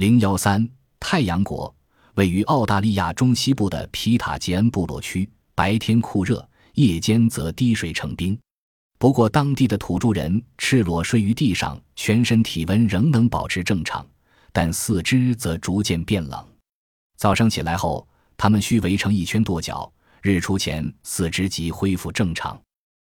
零幺三太阳国位于澳大利亚中西部的皮塔吉恩部落区，白天酷热，夜间则滴水成冰。不过，当地的土著人赤裸睡于地上，全身体温仍能保持正常，但四肢则逐渐变冷。早上起来后，他们需围成一圈跺脚，日出前四肢即恢复正常。